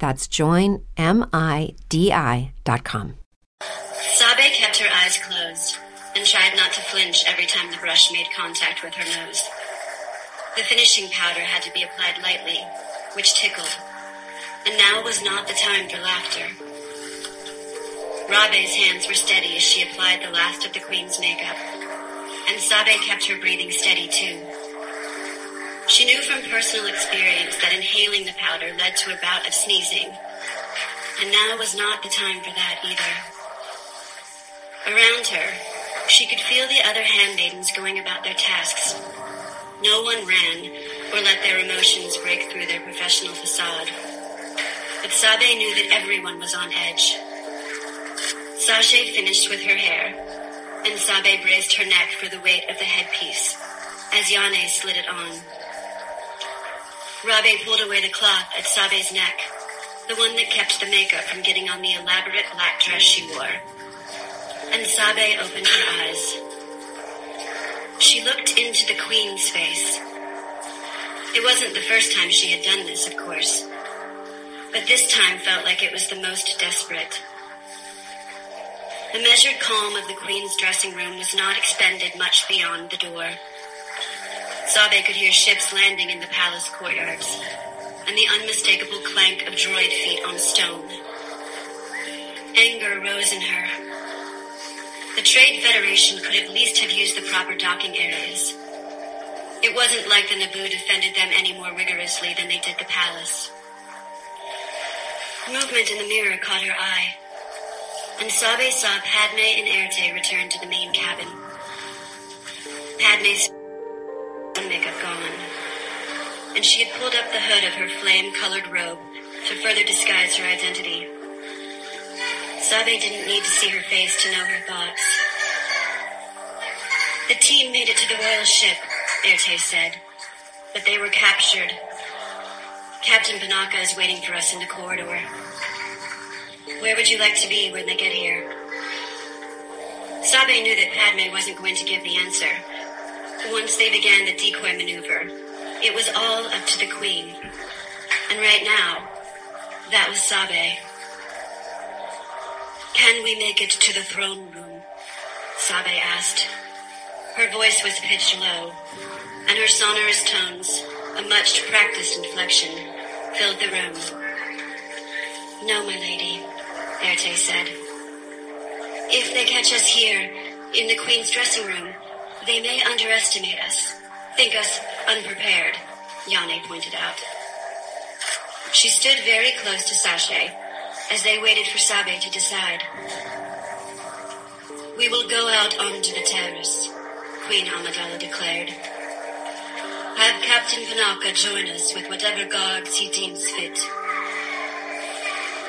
That's joinmidi.com. Sabe kept her eyes closed and tried not to flinch every time the brush made contact with her nose. The finishing powder had to be applied lightly, which tickled, and now was not the time for laughter. Rabe's hands were steady as she applied the last of the queen's makeup, and Sabe kept her breathing steady too. She knew from personal experience that inhaling the powder led to a bout of sneezing, and now was not the time for that either. Around her, she could feel the other handmaidens going about their tasks. No one ran or let their emotions break through their professional facade. But Sabe knew that everyone was on edge. Saché finished with her hair, and Sabe braced her neck for the weight of the headpiece as Yane slid it on. Rabe pulled away the cloth at Sabe's neck, the one that kept the makeup from getting on the elaborate black dress she wore and Sabe opened her eyes. She looked into the queen's face. It wasn't the first time she had done this, of course, but this time felt like it was the most desperate. The measured calm of the queen's dressing room was not expended much beyond the door. Sabe could hear ships landing in the palace courtyards, and the unmistakable clank of droid feet on stone. Anger rose in her, the Trade Federation could at least have used the proper docking areas. It wasn't like the Naboo defended them any more rigorously than they did the palace. Movement in the mirror caught her eye, and Sabe saw Padme and Eirtaé return to the main cabin. Makeup gone, and she had pulled up the hood of her flame-colored robe to further disguise her identity. Sabe didn't need to see her face to know her thoughts. The team made it to the royal ship, Eirtaé said, but they were captured. Captain Panaka is waiting for us in the corridor. Where would you like to be when they get here? Sabe knew that Padme wasn't going to give the answer. Once they began the decoy maneuver, it was all up to the Queen. And right now, that was Sabe. Can we make it to the throne room? Sabe asked. Her voice was pitched low, and her sonorous tones, a much practiced inflection, filled the room. No, my lady, Eirtaé said. If they catch us here, in the Queen's dressing room, they may underestimate us, think us unprepared, Yane pointed out. She stood very close to Saché, as they waited for Sabe to decide. We will go out onto the terrace, Queen Amidala declared. Have Captain Panaka join us with whatever guards he deems fit.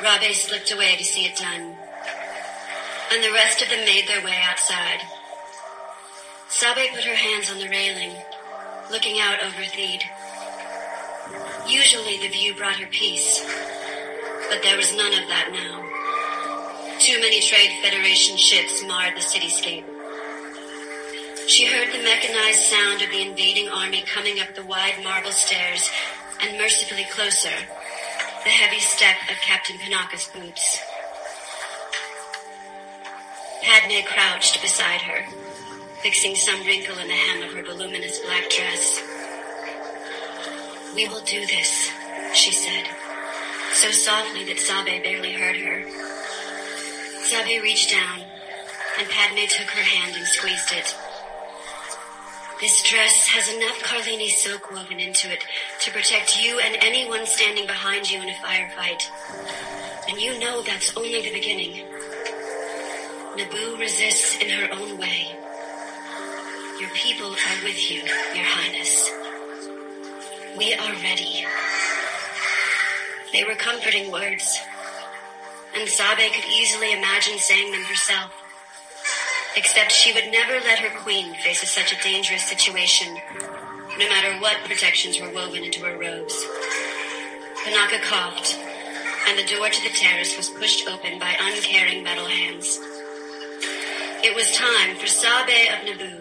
Rabe slipped away to see it done, and the rest of them made their way outside. Sabe put her hands on the railing, looking out over Theed. Usually the view brought her peace, but there was none of that now. Too many Trade Federation ships marred the cityscape. She heard the mechanized sound of the invading army coming up the wide marble stairs, and mercifully closer, the heavy step of Captain Panaka's boots. Padme crouched beside her, fixing some wrinkle in the hem of her voluminous black dress. We will do this, she said so softly that Sabe barely heard her. Sabe reached down, and Padme took her hand and squeezed it. This dress has enough Carlini silk woven into it to protect you and anyone standing behind you in a firefight. And you know that's only the beginning. Naboo resists in her own way. Your people are with you, Your Highness. We are ready. They were comforting words, and Sabe could easily imagine saying them herself. Except she would never let her queen face such a dangerous situation, no matter what protections were woven into her robes. Panaka coughed, and the door to the terrace was pushed open by uncaring metal hands. It was time for Sabe of Naboo,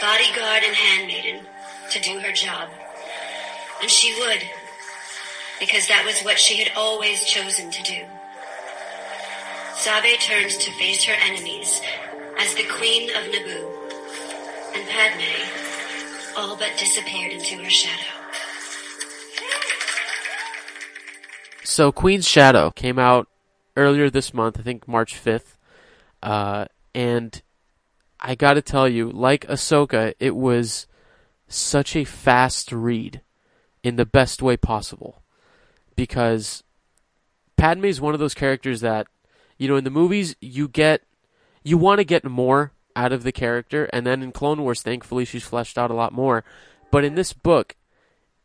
bodyguard and handmaiden, to do her job. And she would, because that was what she had always chosen to do. Sabe turned to face her enemies as the Queen of Naboo, and Padme all but disappeared into her shadow. So Queen's Shadow came out earlier this month, I think March 5th. Uh, and I gotta tell you, like Ahsoka, it was such a fast read in the best way possible. Because Padme is one of those characters that, you know, in the movies, you get, you want to get more out of the character, and then in Clone Wars, thankfully, she's fleshed out a lot more. But in this book,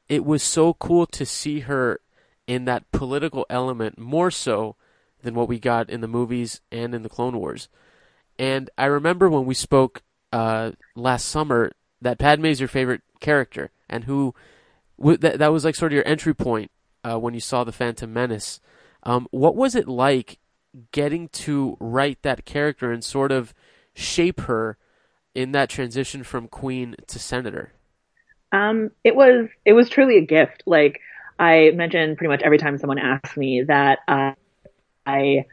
it was so cool to see her in that political element more so than what we got in the movies and in the Clone Wars. And I remember when we spoke uh, last summer that Padme is your favorite character, and who that that was like sort of your entry point uh, when you saw the Phantom Menace. Um, what was it like getting to write that character and sort of shape her in that transition from queen to senator? Um, it was it was truly a gift. Like I mentioned, pretty much every time someone asks me that uh, I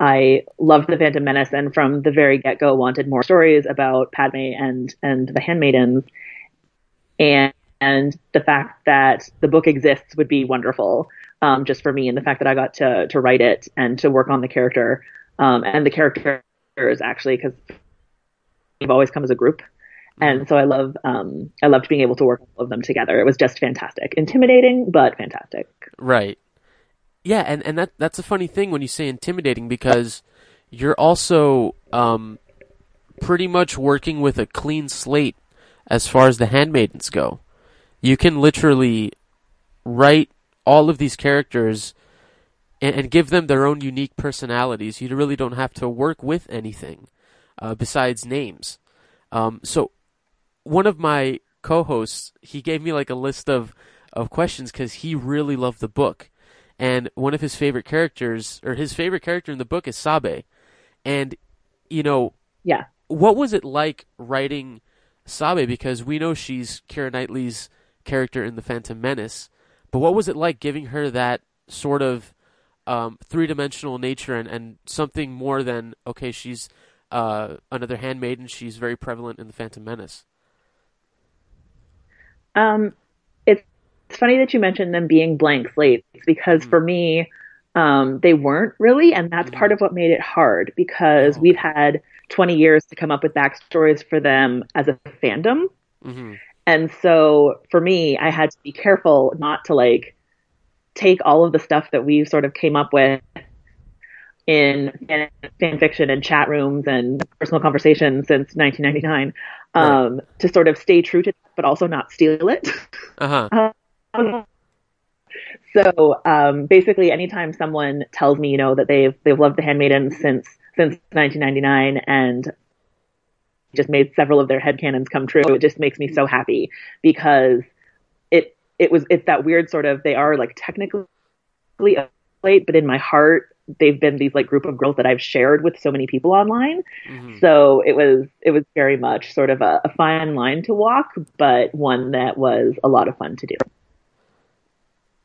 I loved the Phantom Menace and from the very get go wanted more stories about Padme and and the Handmaidens, and and the fact that the book exists would be wonderful. Um, just for me, and the fact that I got to to write it and to work on the character um, and the characters actually because they've always come as a group and so I love um, I loved being able to work all of them together. It was just fantastic, intimidating but fantastic. Right. Yeah, and and that that's a funny thing when you say intimidating because you're also um, pretty much working with a clean slate as far as the handmaidens go. You can literally write all of these characters and, and give them their own unique personalities. You really don't have to work with anything uh, besides names. Um, so one of my co-hosts he gave me like a list of of questions because he really loved the book and one of his favorite characters or his favorite character in the book is sabe. And you know yeah. what was it like writing sabe? Because we know she's Keira Knightley's character in the Phantom Menace but what was it like giving her that sort of um, three-dimensional nature and, and something more than okay she's uh, another handmaiden she's very prevalent in the Phantom Menace? Um, it's funny that you mentioned them being blank slates because mm-hmm. for me, um, they weren't really, and that's mm-hmm. part of what made it hard because oh. we've had 20 years to come up with backstories for them as a fandom. Mm-hmm. And so for me, I had to be careful not to like take all of the stuff that we sort of came up with in fan, fan fiction and chat rooms and personal conversations since 1999 um, right. to sort of stay true to that, but also not steal it. Uh-huh. so um, basically, anytime someone tells me, you know, that they've they've loved the Handmaidens since since 1999 and just made several of their headcanons come true, it just makes me so happy because it it was it's that weird sort of they are like technically late, but in my heart they've been these like group of girls that I've shared with so many people online. Mm-hmm. So it was it was very much sort of a, a fine line to walk, but one that was a lot of fun to do.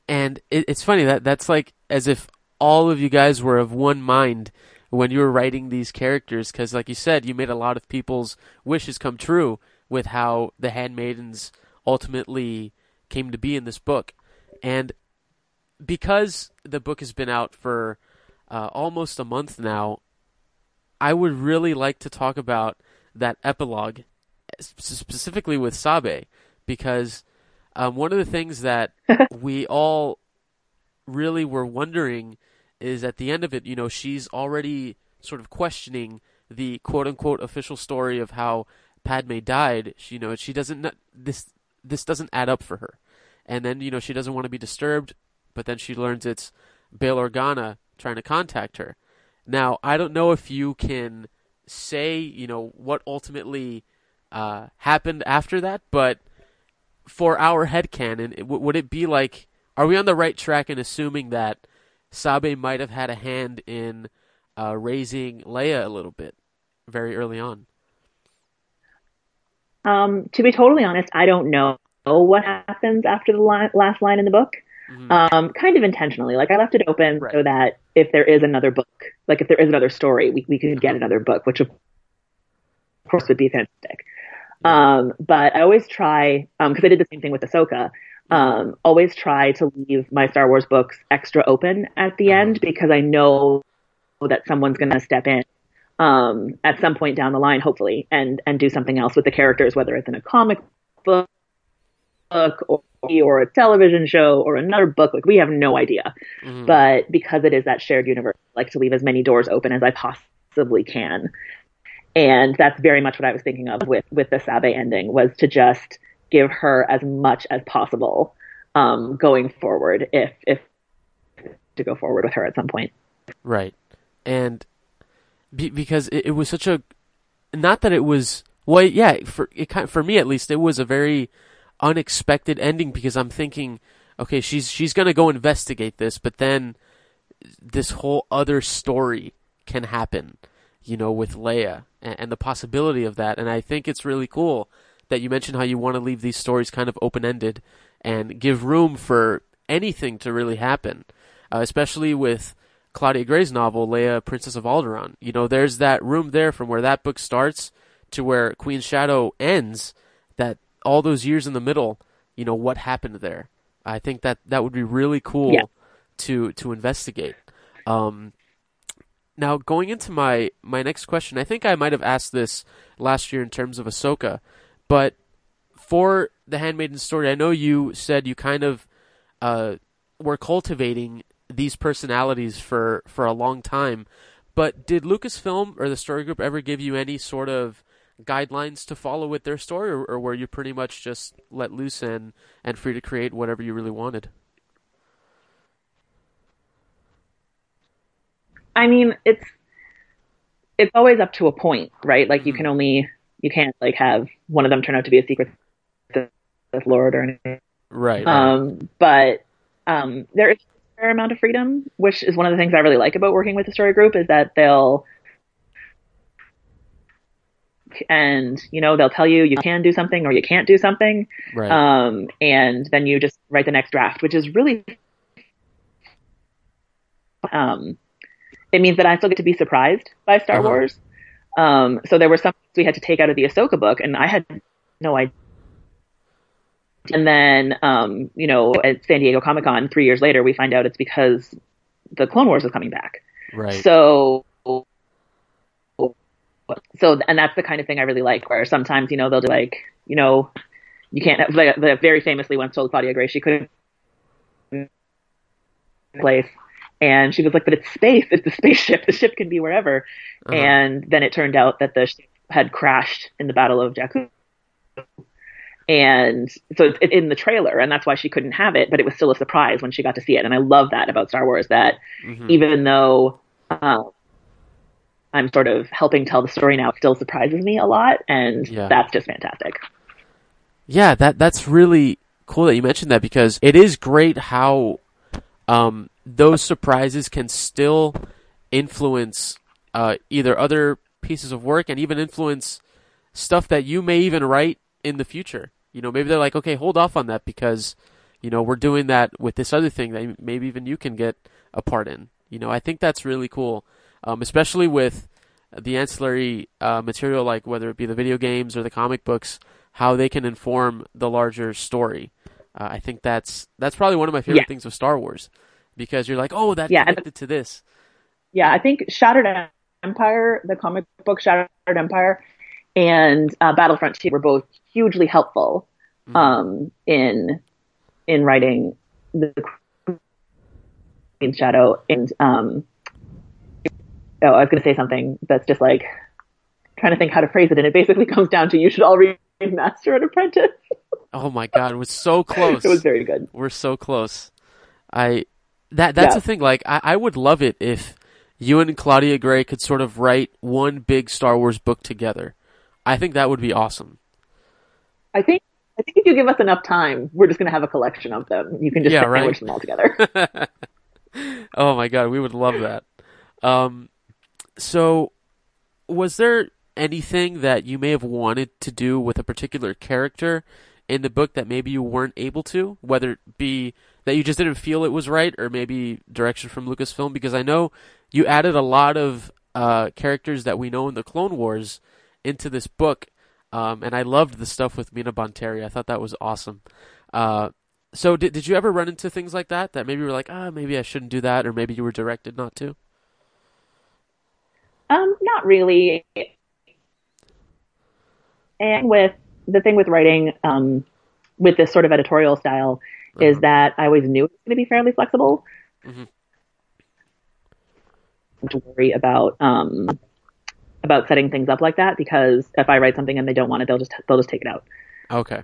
And it, it's funny that that's like as if all of you guys were of one mind when you were writing these characters, because like you said, you made a lot of people's wishes come true with how the handmaidens ultimately came to be in this book, and because the book has been out for uh, almost a month now, I would really like to talk about that epilogue, specifically with Sabe, because um, one of the things that we all really were wondering is at the end of it, you know, she's already sort of questioning the quote unquote official story of how Padme died. She, you know, she doesn't this this doesn't add up for her, and then you know she doesn't want to be disturbed, but then she learns it's Bail Organa trying to contact her. Now, I don't know if you can say, you know, what ultimately uh, happened after that, but for our headcanon, w- would it be like, are we on the right track in assuming that Sabe might have had a hand in uh, raising Leia a little bit very early on? Um, to be totally honest, I don't know what happens after the li- last line in the book. Mm-hmm. Um, kind of intentionally. Like I left it open right. so that if there is another book, like if there is another story, we, we could get another book, which of course would be fantastic. Um, but I always try, um, cause I did the same thing with Ahsoka. Um, always try to leave my Star Wars books extra open at the end because I know that someone's going to step in um, at some point down the line, hopefully, and and do something else with the characters, whether it's in a comic book or or a television show or another book. Like we have no idea, mm-hmm. but because it is that shared universe, I like to leave as many doors open as I possibly can. And that's very much what I was thinking of with with the Sabe ending was to just give her as much as possible um, going forward, if if to go forward with her at some point. Right, and be, because it, it, was such a not that it was well, yeah, for it for me at least, it was a very unexpected ending because I'm thinking, okay, she's she's gonna go investigate this, but then this whole other story can happen, you know, with Leia and, and the possibility of that. And I think it's really cool that you mentioned how you want to leave these stories kind of open ended and give room for anything to really happen, uh, especially with Claudia Gray's novel, Leia, Princess of Alderaan. You know, there's that room there from where that book starts to where Queen's Shadow ends. That all those years in the middle, you know, what happened there. I think that that would be really cool yeah. to to investigate. Um, now, going into my my next question, I think I might have asked this last year in terms of Ahsoka, but for the Handmaiden story, I know you said you kind of uh, were cultivating these personalities for for a long time. But did Lucasfilm or the story group ever give you any sort of guidelines to follow with their story, or, or were you pretty much just let loose and and free to create whatever you really wanted? I mean, it's it's always up to a point, right? Like you can mm-hmm. only you can't like have one of them turn out to be a secret Lord or anything. Right. Um, but um, there is a fair amount of freedom, which is one of the things I really like about working with the story group is that they'll and you know they'll tell you you can do something or you can't do something right. um, and then you just write the next draft which is really um, it means that I still get to be surprised by Star uh-huh. Wars. Um, so there were some we had to take out of the Ahsoka book and I had no idea. And then um, you know at San Diego Comic Con three years later we find out it's because the Clone Wars is coming back. Right. So so and that's the kind of thing I really like where sometimes you know they'll do like you know you can't the, the very famously once told Claudia Gray she couldn't place and she was like but it's space it's a spaceship the ship can be wherever uh-huh. and then it turned out that the ship had crashed in the battle of Jakku and so it's in the trailer and that's why she couldn't have it but it was still a surprise when she got to see it and I love that about Star Wars that mm-hmm. even though um, I'm sort of helping tell the story now it still surprises me a lot, and yeah. that's just fantastic. Yeah, that that's really cool that you mentioned that because it is great how um, those surprises can still influence uh, either other pieces of work and even influence stuff that you may even write in the future. You know, maybe they're like, okay, hold off on that because you know we're doing that with this other thing that maybe even you can get a part in. You know, I think that's really cool um, especially with the ancillary uh, material, like whether it be the video games or the comic books, how they can inform the larger story. Uh, I think that's that's probably one of my favorite yeah. things of Star Wars, because you're like, oh, that's yeah, connected to this. Yeah, I think Shattered Empire, the comic book Shattered Empire, and uh, Battlefront Two were both hugely helpful Mm-hmm. um, in in writing the Queen's Shadow. And um, oh, I was going to say something that's just like trying to think how to phrase it, and it basically comes down to you should all read Master and Apprentice. Oh my god, we're so close. it was very good. We're so close. I that that's Yeah. the thing. Like, I, I would love it if you and Claudia Gray could sort of write one big Star Wars book together. I think that would be awesome. I think I think if you give us enough time, we're just going to have a collection of them. You can just Yeah, right. them all together. Oh my god, we would love that. Um, so, was there anything that you may have wanted to do with a particular character in the book that maybe you weren't able to? Whether it be that you just didn't feel it was right, or maybe direction from Lucasfilm? Because I know you added a lot of uh, characters that we know in the Clone Wars into this book, um, and I loved the stuff with Mina Bonteri. I thought that was awesome. Uh, so did did you ever run into things like that that maybe you were like, ah, maybe I shouldn't do that, or maybe you were directed not to? Um, not really. And with the thing with writing, um, with this sort of editorial style, is Uh-huh. that I always knew it was going to be fairly flexible. Mm-hmm. To worry about um, about setting things up like that because if I write something and they don't want it, they'll just they'll just take it out. Okay.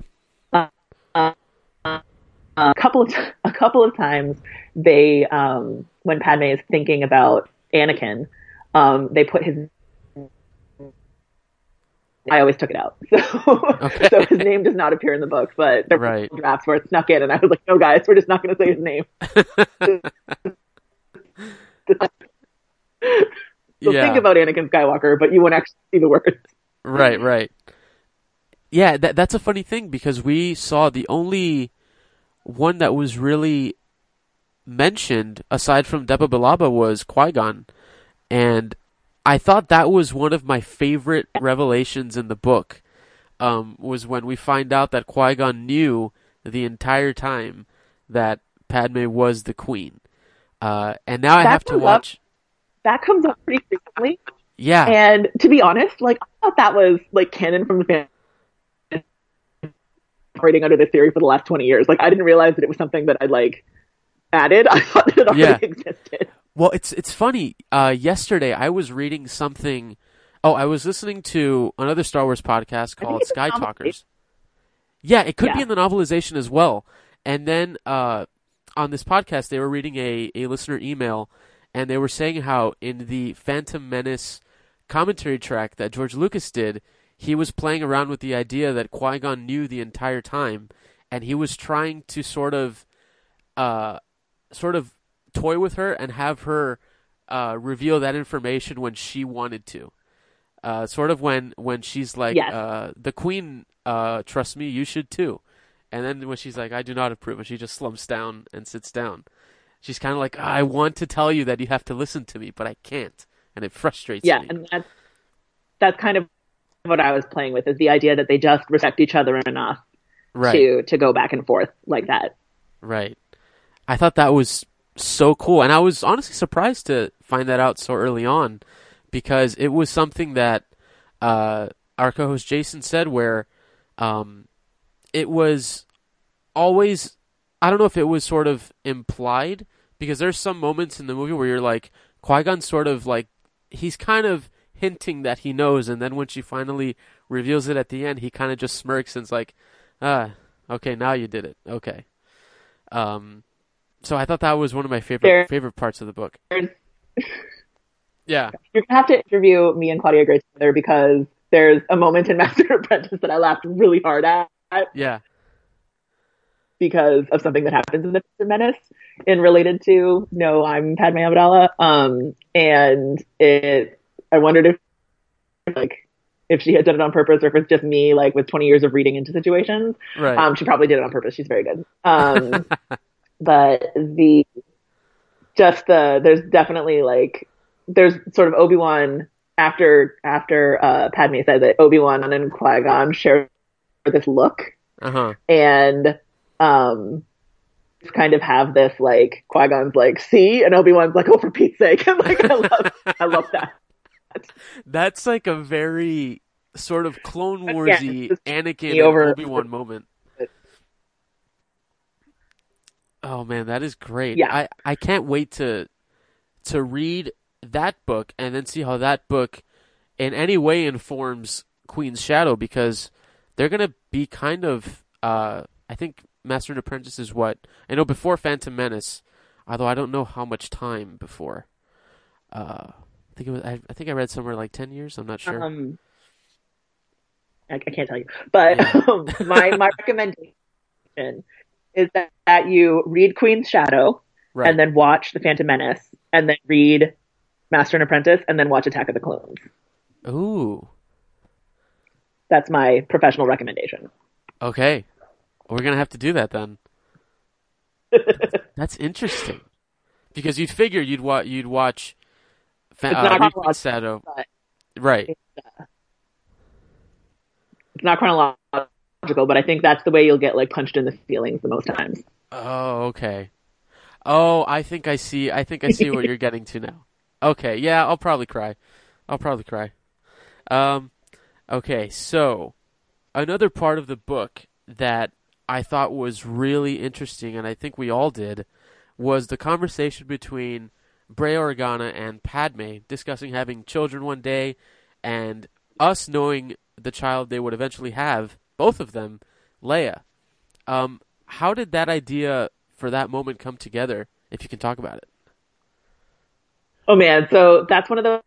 a couple of a couple of times they um when Padme is thinking about Anakin, um they put his I always took it out. So Okay. so his name does not appear in the book, but there Right. were drafts where it snuck in and I was like, No guys, we're just not gonna say his name. So yeah. think about Anakin Skywalker, but you won't actually see the words. Right, right. Yeah, that that's a funny thing because we saw the only one that was really mentioned aside from Depa Billaba was Qui Gon, and I thought that was one of my favorite revelations in the book. Um, was when we find out that Qui Gon knew the entire time that Padme was the queen, uh, and now I have to comes up- watch. That comes up pretty frequently. Yeah, And to be honest, like I thought that was like canon from the fan operating under this theory for the last twenty years. Like I didn't realize that it was something that I like added. I thought that it already Yeah. existed. Well, it's it's funny. Uh, yesterday, I was reading something. Oh, I was listening to another Star Wars podcast called Skytalkers. Yeah, it could be in the novelization as well. And then uh, on this podcast, they were reading a, a listener email, and they were saying how in the Phantom Menace commentary track that George Lucas did, he was playing around with the idea that Qui Gon knew the entire time, and he was trying to sort of, uh, sort of toy with her and have her uh, reveal that information when she wanted to. Uh, sort of when when she's like, Yes. uh, "The Queen uh, trusts me, you should too," and then when she's like, "I do not approve," and she just slumps down and sits down. She's kind of like, "I want to tell you that you have to listen to me, but I can't," and it frustrates Yeah, me. and that's that's kind of what I was playing with is the idea that they just respect each other enough right, to to go back and forth like that. right. I thought that was so cool, and I was honestly surprised to find that out so early on, because it was something that uh, our co-host Jason said, where um, it was always. I don't know if it was sort of implied because there's some moments in the movie where you're like Qui Gon sort of like he's kind of hinting that he knows, and then when she finally reveals it at the end, he kind of just smirks and's like, ah, okay, now you did it, okay. Um, so I thought that was one of my favorite favorite parts of the book. Yeah, You're gonna have to interview me and Claudia Gray together because there's a moment in Master Apprentice that I laughed really hard at yeah, because of something that happens in the Menace and related to no, I'm Padme Amidala. Um, and it, I wondered if like if she had done it on purpose or if it's just me like with 20 years of reading into situations. right. Um, she probably did it on purpose. She's very good. Um, but the just the there's definitely like there's sort of Obi Wan after after uh, Padme said that Obi Wan and Qui Gon share this look uh huh. and um just kind of have this like Qui Gon's like see and Obi Wan's like oh for Pete's sake and like I love I love that That's like a very sort of Clone Yeah, Warsy it's Anakin over- Obi Wan moment. Oh man, that is great. Yeah. I, I can't wait to to read that book and then see how that book in any way informs Queen's Shadow because they're gonna be kind of uh I think Master and Apprentice is what I know before Phantom Menace, although I don't know how much time before. Uh I think it was I, I think I read somewhere like ten years, I'm not sure. Um, I, I can't tell you, but Yeah. um, my my recommendation is that, that you read Queen's Shadow right. and then watch The Phantom Menace, and then read Master and Apprentice, and then watch Attack of the Clones. Ooh. That's my professional recommendation. Okay. We're gonna have to do that then. That's interesting. Because you'd figure you'd wa- you'd watch fa- It's uh, chronological, Shadow. Right. It's not chronological, but I think that's the way you'll get like punched in the feelings the most times. Oh, okay. Oh, I think I see I think I see what you're getting to now. Okay, yeah, I'll probably cry. I'll probably cry. Um okay, so another part of the book that I thought was really interesting and I think we all did was the conversation between Breha Organa and Padme discussing having children one day and us knowing the child they would eventually have, both of them, Leia. Um, how did that idea for that moment come together? If you can talk about it. Oh man, so that's one of those,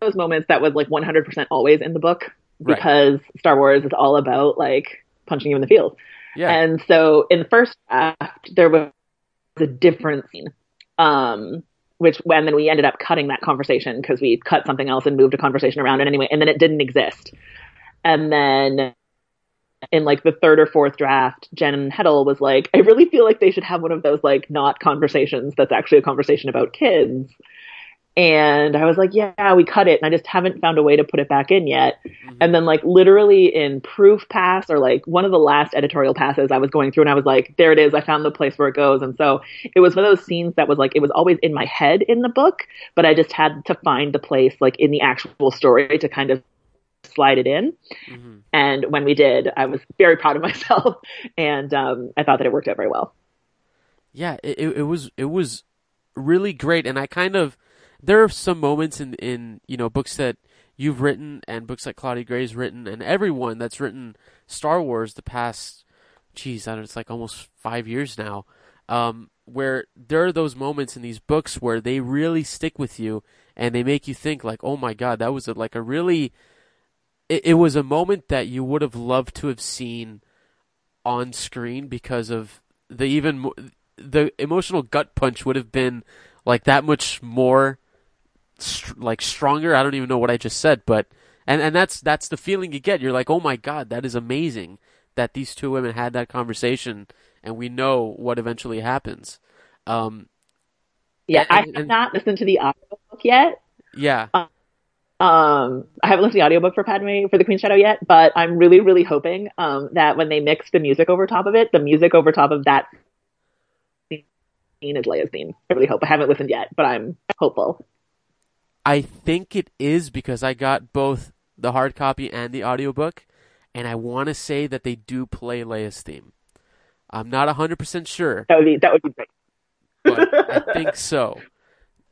those moments that was like 100% always in the book Right. because Star Wars is all about like punching you in the field. Yeah. And so in the first draft, there was a different scene, um, which and then we ended up cutting that conversation because we cut something else and moved a conversation around it anyway, and then it didn't exist. And then in like the third or fourth draft, Jen Heddle was like, I really feel like they should have one of those like not conversations that's actually a conversation about kids. And I was like, yeah, we cut it. And I just haven't found a way to put it back in yet. Mm-hmm. And then, like, literally in proof pass or like one of the last editorial passes I was going through, and I was like, there it is. I found the place where it goes. And so it was one of those scenes that was like, it was always in my head in the book, but I just had to find the place, like, in the actual story to kind of slide it in. Mhm. And when we did, I was very proud of myself. And um, I thought that it worked out very well. Yeah, it, it it was it was really great, and I kind of there are some moments in in you know books that you've written and books that Claudia Gray's written, and everyone that's written Star Wars the past, geez, I don't know, it's like almost five years now, um, where there are those moments in these books where they really stick with you and they make you think like, oh my god, that was a, like a really, it, it was a moment that you would have loved to have seen on screen because of the even the emotional gut punch would have been like that much more like stronger. I don't even know what I just said, but and and that's that's the feeling you get. You're like, "Oh my god, that is amazing that these two women had that conversation and we know what eventually happens." Um Yeah, And- I and- have not listened to the audiobook yet. yeah. Um, I haven't listened to the audiobook for Padme for the Queen's Shadow yet, but I'm really, really hoping um, that when they mix the music over top of it, the music over top of that scene is Leia's theme. I really hope. I haven't listened yet, but I'm hopeful. I think it is because I got both the hard copy and the audiobook, and I want to say that they do play Leia's theme. I'm not 100% sure, That would be that would be great. but I think so.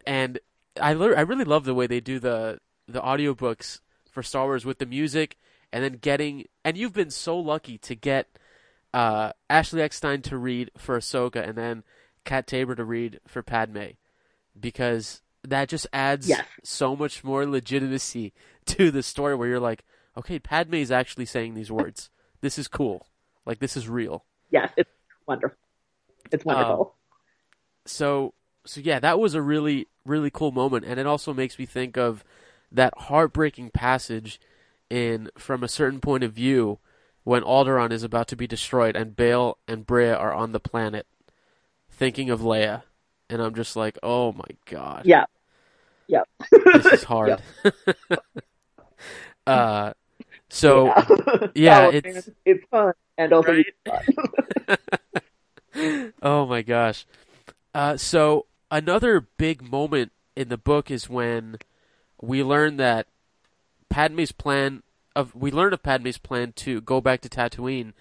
And I I really love the way they do the the audiobooks for Star Wars with the music and then getting and you've been so lucky to get uh, Ashley Eckstein to read for Ahsoka and then Cat Taber to read for Padme because that just adds Yes. so much more legitimacy to the story where you're like, okay, Padme is actually saying these words. This is cool. Like this is real. Yes, it's wonderful. It's wonderful. so so yeah, that was a really really cool moment, and it also makes me think of that heartbreaking passage in from a certain point of view when Alderaan is about to be destroyed and Bail and Breha are on the planet, thinking of Leia, and I'm just like, oh my god, yeah. Yep. this is hard. uh, so yeah, Oh, it's- man, it's fun and also Right? fun. oh my gosh. Uh, so another big moment in the book is when we learn that Padme's plan of we learn of Padme's plan to go back to Tatooine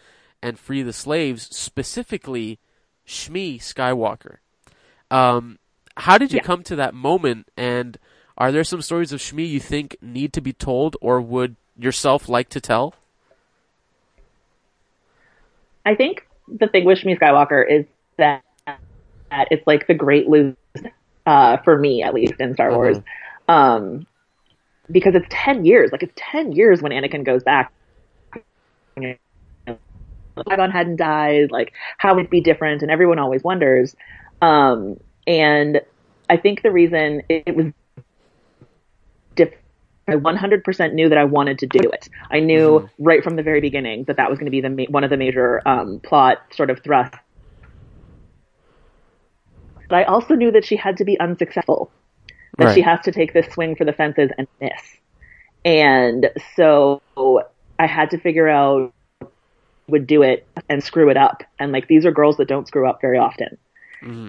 and free the slaves, specifically Shmi Skywalker. Um, how did you Yeah. come to that moment? And are there some stories of Shmi you think need to be told, or would yourself like to tell? I think the thing with Shmi Skywalker is that, that it's like the great lose uh, for me, at least in Star Wars, um, because it's ten years. Like it's ten years when Anakin goes back. Qui-Gon hadn't died. Like how would it be different? And everyone always wonders. Um, and I think the reason it, it was different. I 100% knew that I wanted to do it. I knew right from the very beginning that that was going to be the ma- one of the major um, plot sort of thrusts. But I also knew that she had to be unsuccessful, that she has to take this swing for the fences and miss. And so I had to figure out would do it and screw it up. And like these are girls that don't screw up very often.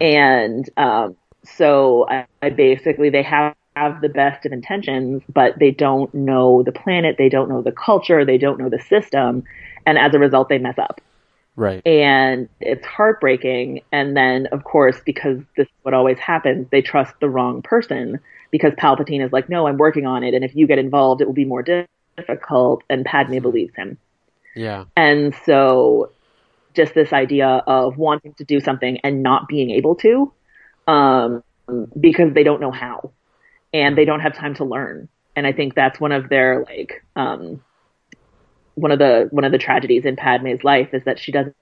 And um, so I, I basically they have have the best of intentions, but they don't know the planet, they don't know the culture, they don't know the system, and as a result, they mess up. Right. And it's heartbreaking. And then, of course, because this is what always happens, they trust the wrong person because Palpatine is like, no, I'm working on it. And if you get involved, it will be more difficult. And Padme believes him. Yeah. And so just this idea of wanting to do something and not being able to, um, because they don't know how and they don't have time to learn. And I think that's one of their like, um, one of the, one of the tragedies in Padme's life is that she doesn't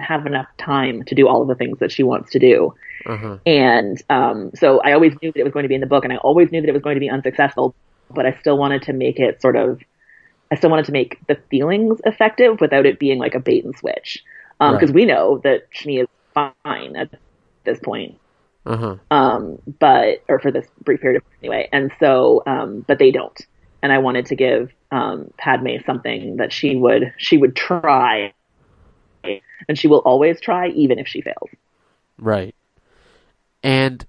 have enough time to do all of the things that she wants to do. Uh-huh. And um, so I always knew that it was going to be in the book, and I always knew that it was going to be unsuccessful. But I still wanted to make it sort of, I still wanted to make the feelings effective without it being like a bait and switch, because Right. we know that Shmi is fine at this point. Uh-huh. Um, but or for this brief period of time anyway, and so um, but they don't. And I wanted to give um, Padme something that she would she would try, and she will always try even if she fails. Right. And,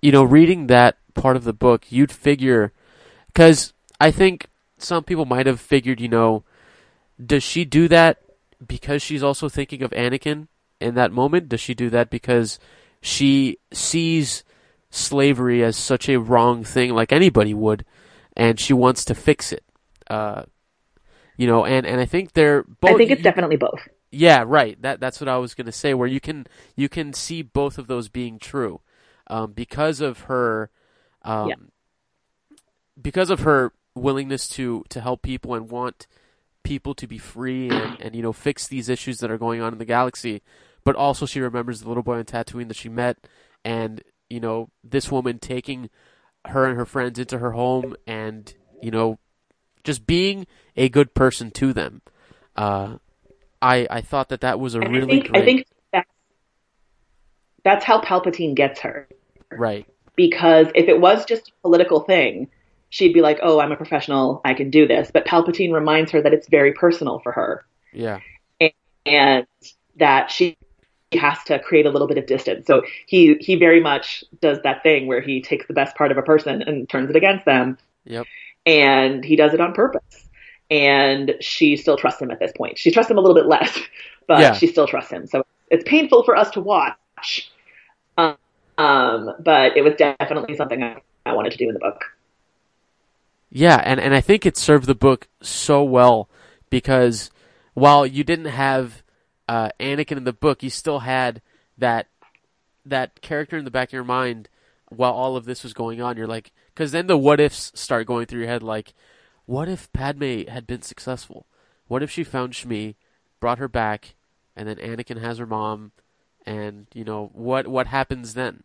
you know, reading that part of the book, you'd figure, because I think some people might have figured, you know, does she do that because she's also thinking of Anakin in that moment? Does she do that because she sees slavery as such a wrong thing, like anybody would, and she wants to fix it? Uh, you know, and, and I think they're both. I think it's you- definitely both. yeah, right. That that's what I was going to say. Where you can you can see both of those being true, um, because of her, um, Yeah. because of her willingness to to help people and want people to be free and and you know fix these issues that are going on in the galaxy. But also, she remembers the little boy on Tatooine that she met, and you know this woman taking her and her friends into her home, and you know just being a good person to them. Uh, I I thought that that was a And really I think great I think that's, that's how Palpatine gets her. right Because if it was just a political thing, she'd be like, "Oh, I'm a professional. I can do this." But Palpatine reminds her that it's very personal for her, yeah and that she has to create a little bit of distance. So he he very much does that thing where he takes the best part of a person and turns it against them, yep and he does it on purpose. And she still trusts him at this point. She trusts him a little bit less, but Yeah. she still trusts him. So it's painful for us to watch. Um, um, but it was definitely something I, I wanted to do in the book. yeah and and I think it served the book so well because while you didn't have uh, Anakin in the book, you still had that that character in the back of your mind while all of this was going on. You're like, because then the what ifs start going through your head. Like, what if Padme had been successful? What if she found Shmi, brought her back, and then Anakin has her mom, and you know what what happens then?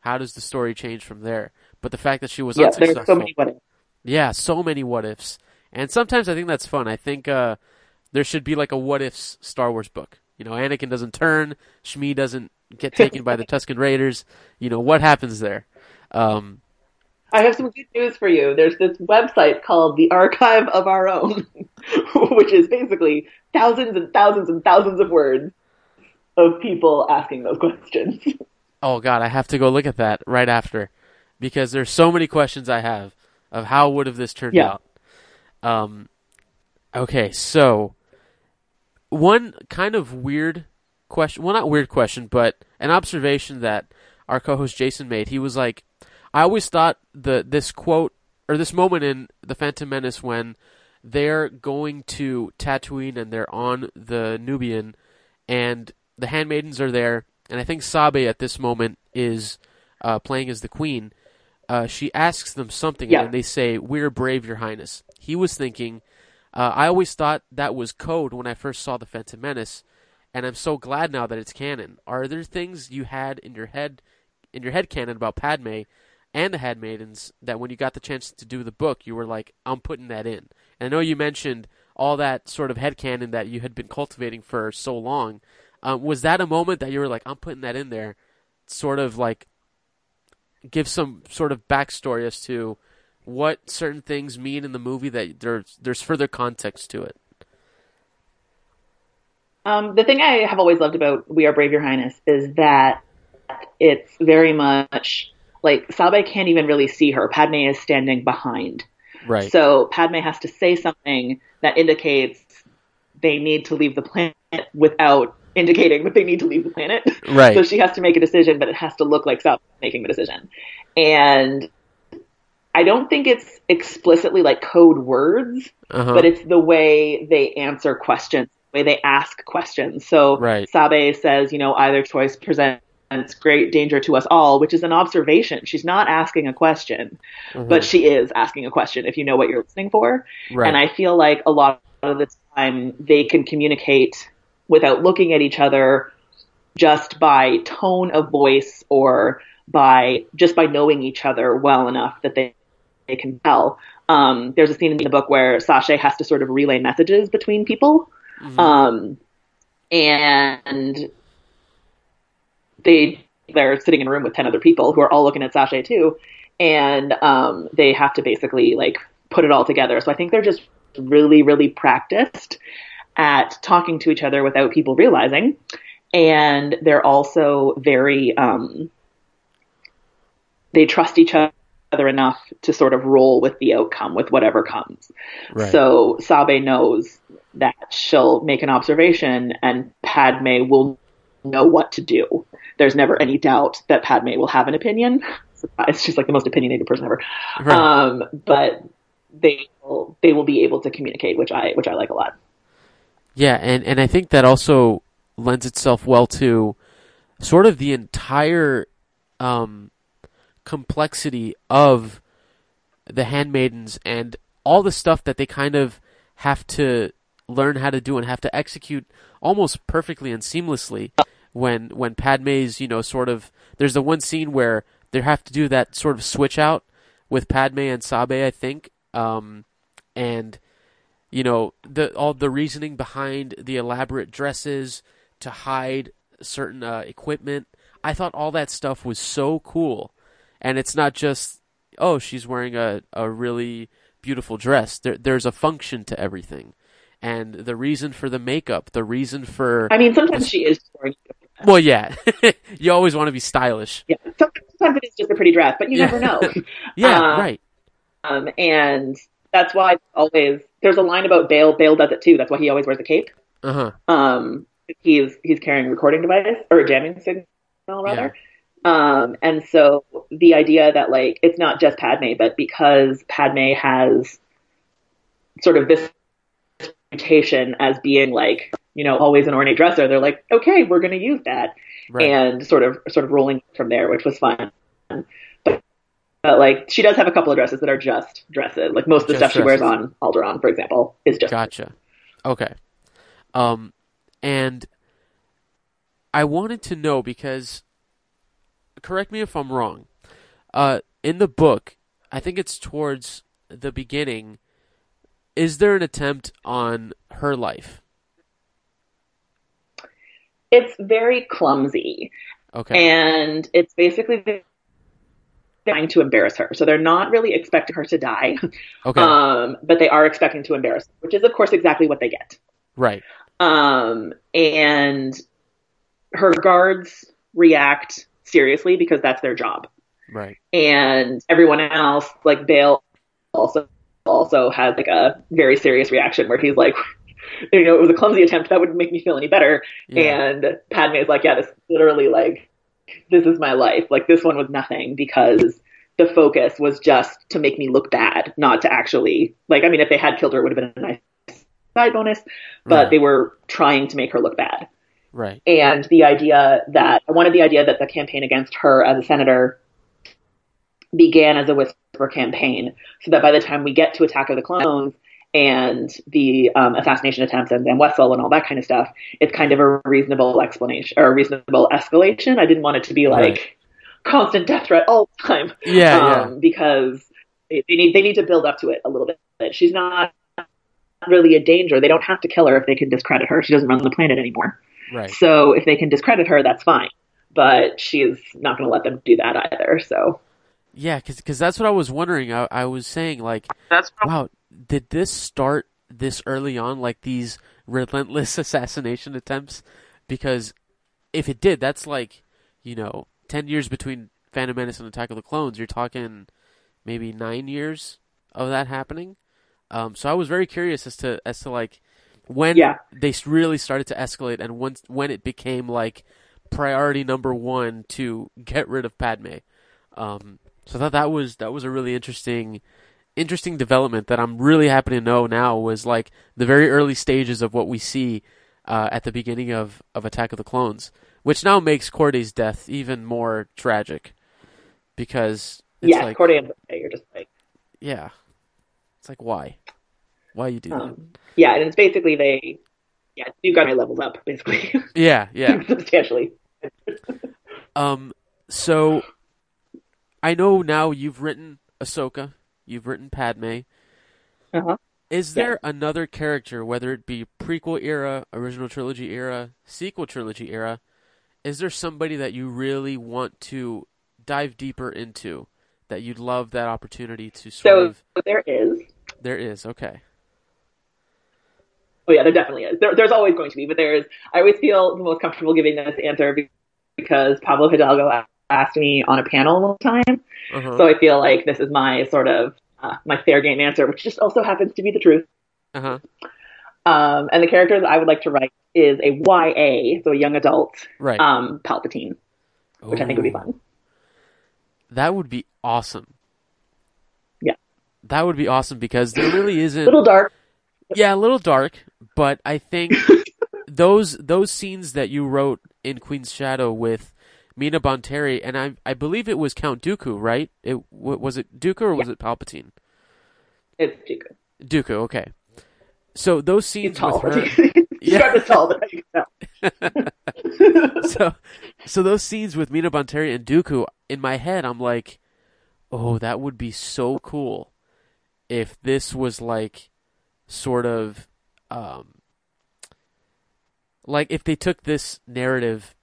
How does the story change from there? But the fact that she was Yeah, unsuccessful, so many what ifs. yeah, so many what ifs. And sometimes I think that's fun. I think uh, there should be like a what ifs Star Wars book. You know, Anakin doesn't turn, Shmi doesn't get taken by the Tusken Raiders. You know, what happens there? Um, I have some good news for you. There's this website called the Archive of Our Own, which is basically thousands and thousands and thousands of words of people asking those questions. oh god, I have to go look at that right after because there's so many questions I have of how would have this turned Yeah. out. Um, okay, so one kind of weird question, well, not weird question, but an observation that our co-host Jason made. He was like, "I always thought the this quote or this moment in the Phantom Menace when they're going to Tatooine and they're on the Nubian, and the handmaidens are there, and I think Sabe at this moment is uh, playing as the queen. Uh, she asks them something, Yeah. and they say, "We're brave, Your Highness." He was thinking, uh, "I always thought that was code when I first saw the Phantom Menace, and I'm so glad now that it's canon." Are there things you had in your head, in your head canon about Padme and the Handmaidens that when you got the chance to do the book, you were like, "I'm putting that in." And I know you mentioned all that sort of headcanon that you had been cultivating for so long. Um, was that a moment that you were like, I'm putting that in there, sort of like give some sort of backstory as to what certain things mean in the movie that there's there's further context to it. Um, the thing I have always loved about We Are Brave, Your Highness is that it's very much like Sabe can't even really see her. Padme is standing behind. Right. So Padme has to say something that indicates they need to leave the planet without indicating that they need to leave the planet. Right. So she has to make a decision, but it has to look like Sabe making the decision. And I don't think it's explicitly like code words, uh-huh. but it's the way they answer questions, the way they ask questions. So Right. Sabe says, you know, either choice presents great danger to us all, which is an observation. She's not asking a question, but she is asking a question if you know what you're listening for. right. And I feel like a lot of the time they can communicate without looking at each other just by tone of voice or by just by knowing each other well enough that they, they can tell. Um, there's a scene in the book where Saché has to sort of relay messages between people. Um, and they they're sitting in a room with 10 other people who are all looking at Saché too. And um, they have to basically like put it all together. So I think they're just really, really practiced at talking to each other without people realizing. And they're also very, um, they trust each other enough to sort of roll with the outcome, with whatever comes. Right. So Sabe knows that she'll make an observation and Padme will know what to do. There's never any doubt that Padme will have an opinion. Surprise, she's like the most opinionated person ever. Right. Um, but they will they will be able to communicate, which I which I like a lot. Yeah, and, and I think that also lends itself well to sort of the entire um, complexity of the handmaidens and all the stuff that they kind of have to learn how to do and have to execute almost perfectly and seamlessly when when Padme's, you know, sort of there's the one scene where they have to do that sort of switch out with Padme and Sabe, I think. Um, and you know the all the reasoning behind the elaborate dresses to hide certain uh, equipment. I thought all that stuff was so cool, and it's not just oh she's wearing a a really beautiful dress. There, there's a function to everything, and the reason for the makeup, the reason for I mean, sometimes she is well, yeah, you always want to be stylish. Yeah, sometimes it is just a pretty dress, but you Yeah. never know. Yeah, Uh, right. Um, and that's why always there's a line about Bail. Bail does it too. That's why he always wears a cape. Uh huh. Um, he's he's carrying a recording device or a jamming signal rather. Um, and so the idea that like it's not just Padme, but because Padme has sort of this reputation as being like you know always an ornate dresser, they're like, okay, we're going to use that, Right. and sort of sort of rolling from there, which was fun. But, but like she does have a couple of dresses that are just dresses. Like most of the Just stuff she wears on Alderaan for example, is just Gotcha. Okay. Um, and I wanted to know because, correct me if I'm wrong. Uh, in the book, I think it's towards the beginning. Is there an attempt on her life? it's very clumsy. Okay. and it's basically trying to embarrass her. So they're not really expecting her to die, okay. um, but they are expecting to embarrass her, which is of course exactly what they get. right. Um, and her guards react seriously because that's their job, Right. and everyone else, like Bail, also also had like a very serious reaction where he's like, you know, it was a clumsy attempt that wouldn't make me feel any better. Yeah. And Padme is like, yeah, this is literally like, this is my life. Like this one was nothing because the focus was just to make me look bad, not to actually like. I mean, if they had killed her, it would have been a nice side bonus, but Right. they were trying to make her look bad. Right. And the idea that I wanted the idea that the campaign against her as a senator began as a whisper campaign, so that by the time we get to Attack of the Clones and the um, assassination attempts and Zam Wesell and all that kind of stuff, it's kind of a reasonable explanation or a reasonable escalation. I didn't want it to be like Right. constant death threat all the time Yeah. um, because they, they need they need to build up to it a little bit. She's not really a danger. They don't have to kill her if they can discredit her. She doesn't run the planet anymore. Right. So if they can discredit her, that's fine. But she's not going to let them do that either. So Yeah, because that's what I was wondering. I, I was saying like, that's wow, did this start this early on, like these relentless assassination attempts? Because if it did, that's like, you know, ten years between Phantom Menace and Attack of the Clones. You're talking maybe nine years of that happening. Um, so I was very curious as to as to like when Yeah. they really started to escalate and once when it became like priority number one to get rid of Padme. Um, so I thought that was that was a really interesting interesting development that I'm really happy to know now was like the very early stages of what we see uh, at the beginning of, of Attack of the Clones, which now makes Cordé's death even more tragic because it's yeah, like Corday and you're just like yeah, it's like why, why you do that? um, yeah, and it's basically they yeah you got my levels up basically Yeah, yeah. substantially. Um, so I know now you've written Ahsoka, you've written Padme. Uh-huh. Is there another character, whether it be prequel era, original trilogy era, sequel trilogy era, is there somebody that you really want to dive deeper into that you'd love that opportunity to sort So of? there is. There is okay. Oh yeah, there definitely is. There, there's always going to be, but there is. I always feel the most comfortable giving this answer because Pablo Hidalgo asked me on a panel one time, Uh-huh. so I feel like this is my sort of uh, my fair game answer, which just also happens to be the truth. Uh huh. Um, and the character that I would like to write is a YA, so a young adult Right. um, Palpatine, which I think would be fun. That would be awesome. Yeah. That would be awesome because there really isn't. Little dark. Yeah, a little dark, but I think those those scenes that you wrote in Queen's Shadow with Mina Bonteri, and I I believe it was Count Dooku, right? It wa- was it Dooku or was it Palpatine? It's Dooku. Dooku, okay. So those scenes with her, Yeah. yeah. tall, but you can tell. so so those scenes with Mina Bonteri and Dooku, in my head, I'm like, oh, that would be so cool if this was like sort of um like if they took this narrative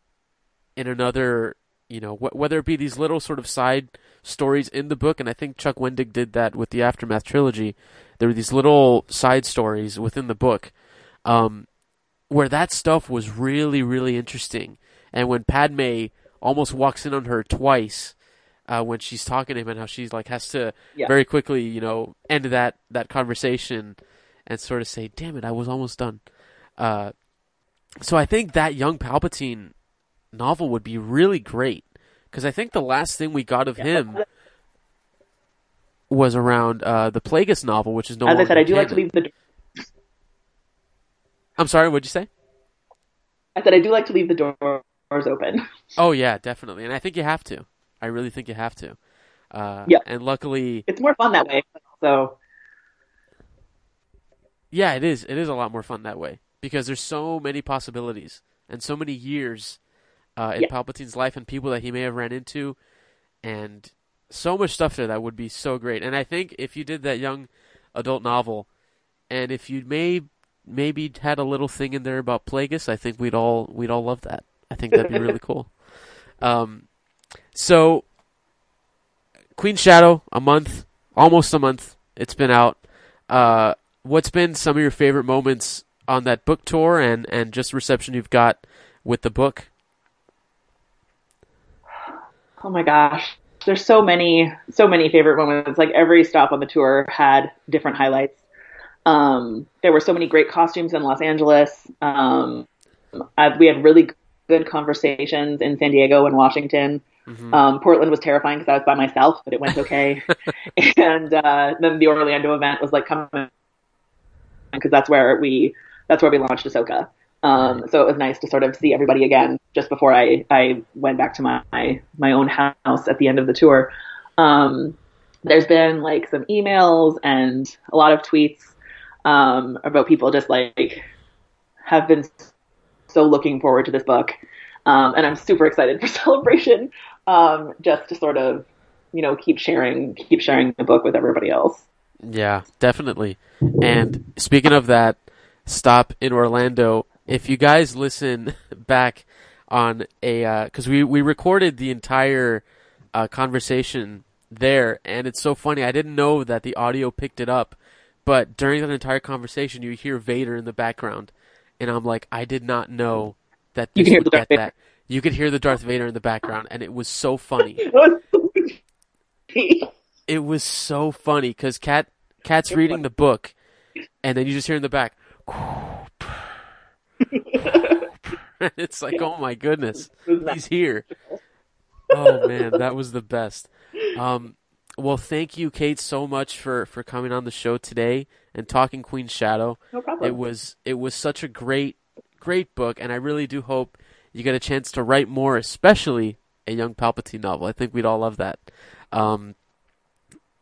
in another you know wh- whether it be these little sort of side stories in the book and i think chuck wendig did that with the aftermath trilogy there were these little side stories within the book um, where that stuff was really really interesting and when padme almost walks in on her twice uh, when she's talking to him and how she's like has to Yeah. very quickly you know end that that conversation and sort of say damn it i was almost done uh, so i think that young palpatine novel would be really great because I think the last thing we got of him was around uh, the Plagueis novel, which is no As I said, I do like to leave the. I'm sorry, what'd you say? I said I do like to leave the doors open. Oh yeah, definitely, and I think you have to. I really think you have to. Uh, Yeah. And luckily, It's more fun that way. So yeah, it is. It is a lot more fun that way because there's so many possibilities and so many years uh, in Yeah. Palpatine's life and people that he may have ran into, and so much stuff there that would be so great. And I think if you did that young adult novel, and if you may maybe had a little thing in there about Plagueis, I think we'd all we'd all love that. I think that'd be really cool. Um, so Queen Shadow, a month, almost a month. It's been out. Uh, what's been some of your favorite moments on that book tour, and and just reception you've got with the book? Oh my gosh, there's so many so many favorite moments. Like every stop on the tour had different highlights. Um, there were so many great costumes in Los Angeles. Um, I, we had really good conversations in San Diego and Washington. Mm-hmm. Um, Portland was terrifying because I was by myself, but it went okay. and uh, then the Orlando event was like coming because that's where we that's where we launched Ahsoka. Um, so it was nice to sort of see everybody again just before I, I went back to my, my own house at the end of the tour. Um, there's been like some emails and a lot of tweets um, about people just like have been so looking forward to this book. Um, and I'm super excited for celebration um, just to sort of, you know, keep sharing, keep sharing the book with everybody else. Yeah, definitely. And speaking of that stop in Orlando, if you guys listen back on a because uh, we we recorded the entire uh, conversation there, and it's so funny. I didn't know that the audio picked it up, but during that entire conversation, you hear Vader in the background, and I'm like, I did not know that this would get that. You could hear the Darth Vader in the background, and it was so funny. it was so funny because Cat Cat's reading the book, and then you just hear in the back. it's like, oh my goodness, he's here. Oh man, that was the best. Um, well, thank you, Kate, so much for, for coming on the show today and talking Queen Shadow. No problem. It was it was such a great great book, and I really do hope you get a chance to write more, especially a young Palpatine novel. I think we'd all love that. Um,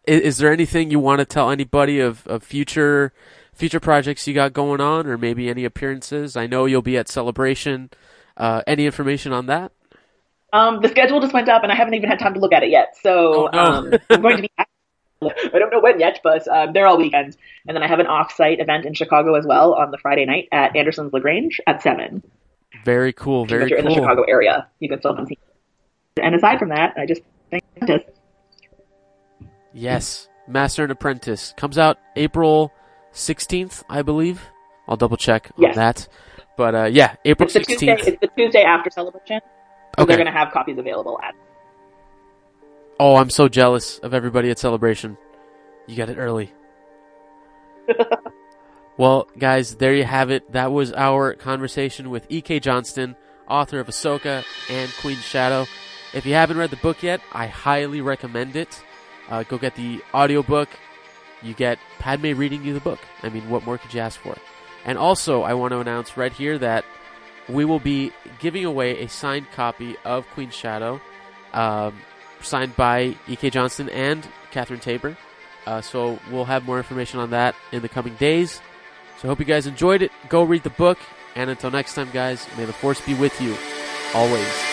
is, is, there anything you want to tell anybody of, of future future projects you got going on, or maybe any appearances? I know you'll be at Celebration. Uh, any information on that? Um, the schedule just went up, and I haven't even had time to look at it yet. So oh, no. um, I'm going to be. I don't know when yet, but um, they're all weekends. And then I have an off-site event in Chicago as well on the Friday night at Anderson's Lagrange at seven. Very cool. Very if you're cool. in the Chicago area, you can still come see. And aside from that, I just think yes, Master and Apprentice comes out April 16th, I believe. I'll double check yes. on that. But uh, yeah, April it's 16th. Tuesday, it's the Tuesday after celebration. So okay. they're going to have copies available at. Oh, I'm so jealous of everybody at Celebration. You got it early. well, guys, there you have it. That was our conversation with E.K. Johnston, author of Ahsoka and Queen's Shadow. If you haven't read the book yet, I highly recommend it. Uh, go get the audiobook you get Padme reading you the book. I mean, what more could you ask for? And also, I want to announce right here that we will be giving away a signed copy of Queen Shadow, um, signed by E.K. Johnston and Catherine Taber. Uh, so we'll have more information on that in the coming days. So I hope you guys enjoyed it. Go read the book. And until next time, guys, may the Force be with you always.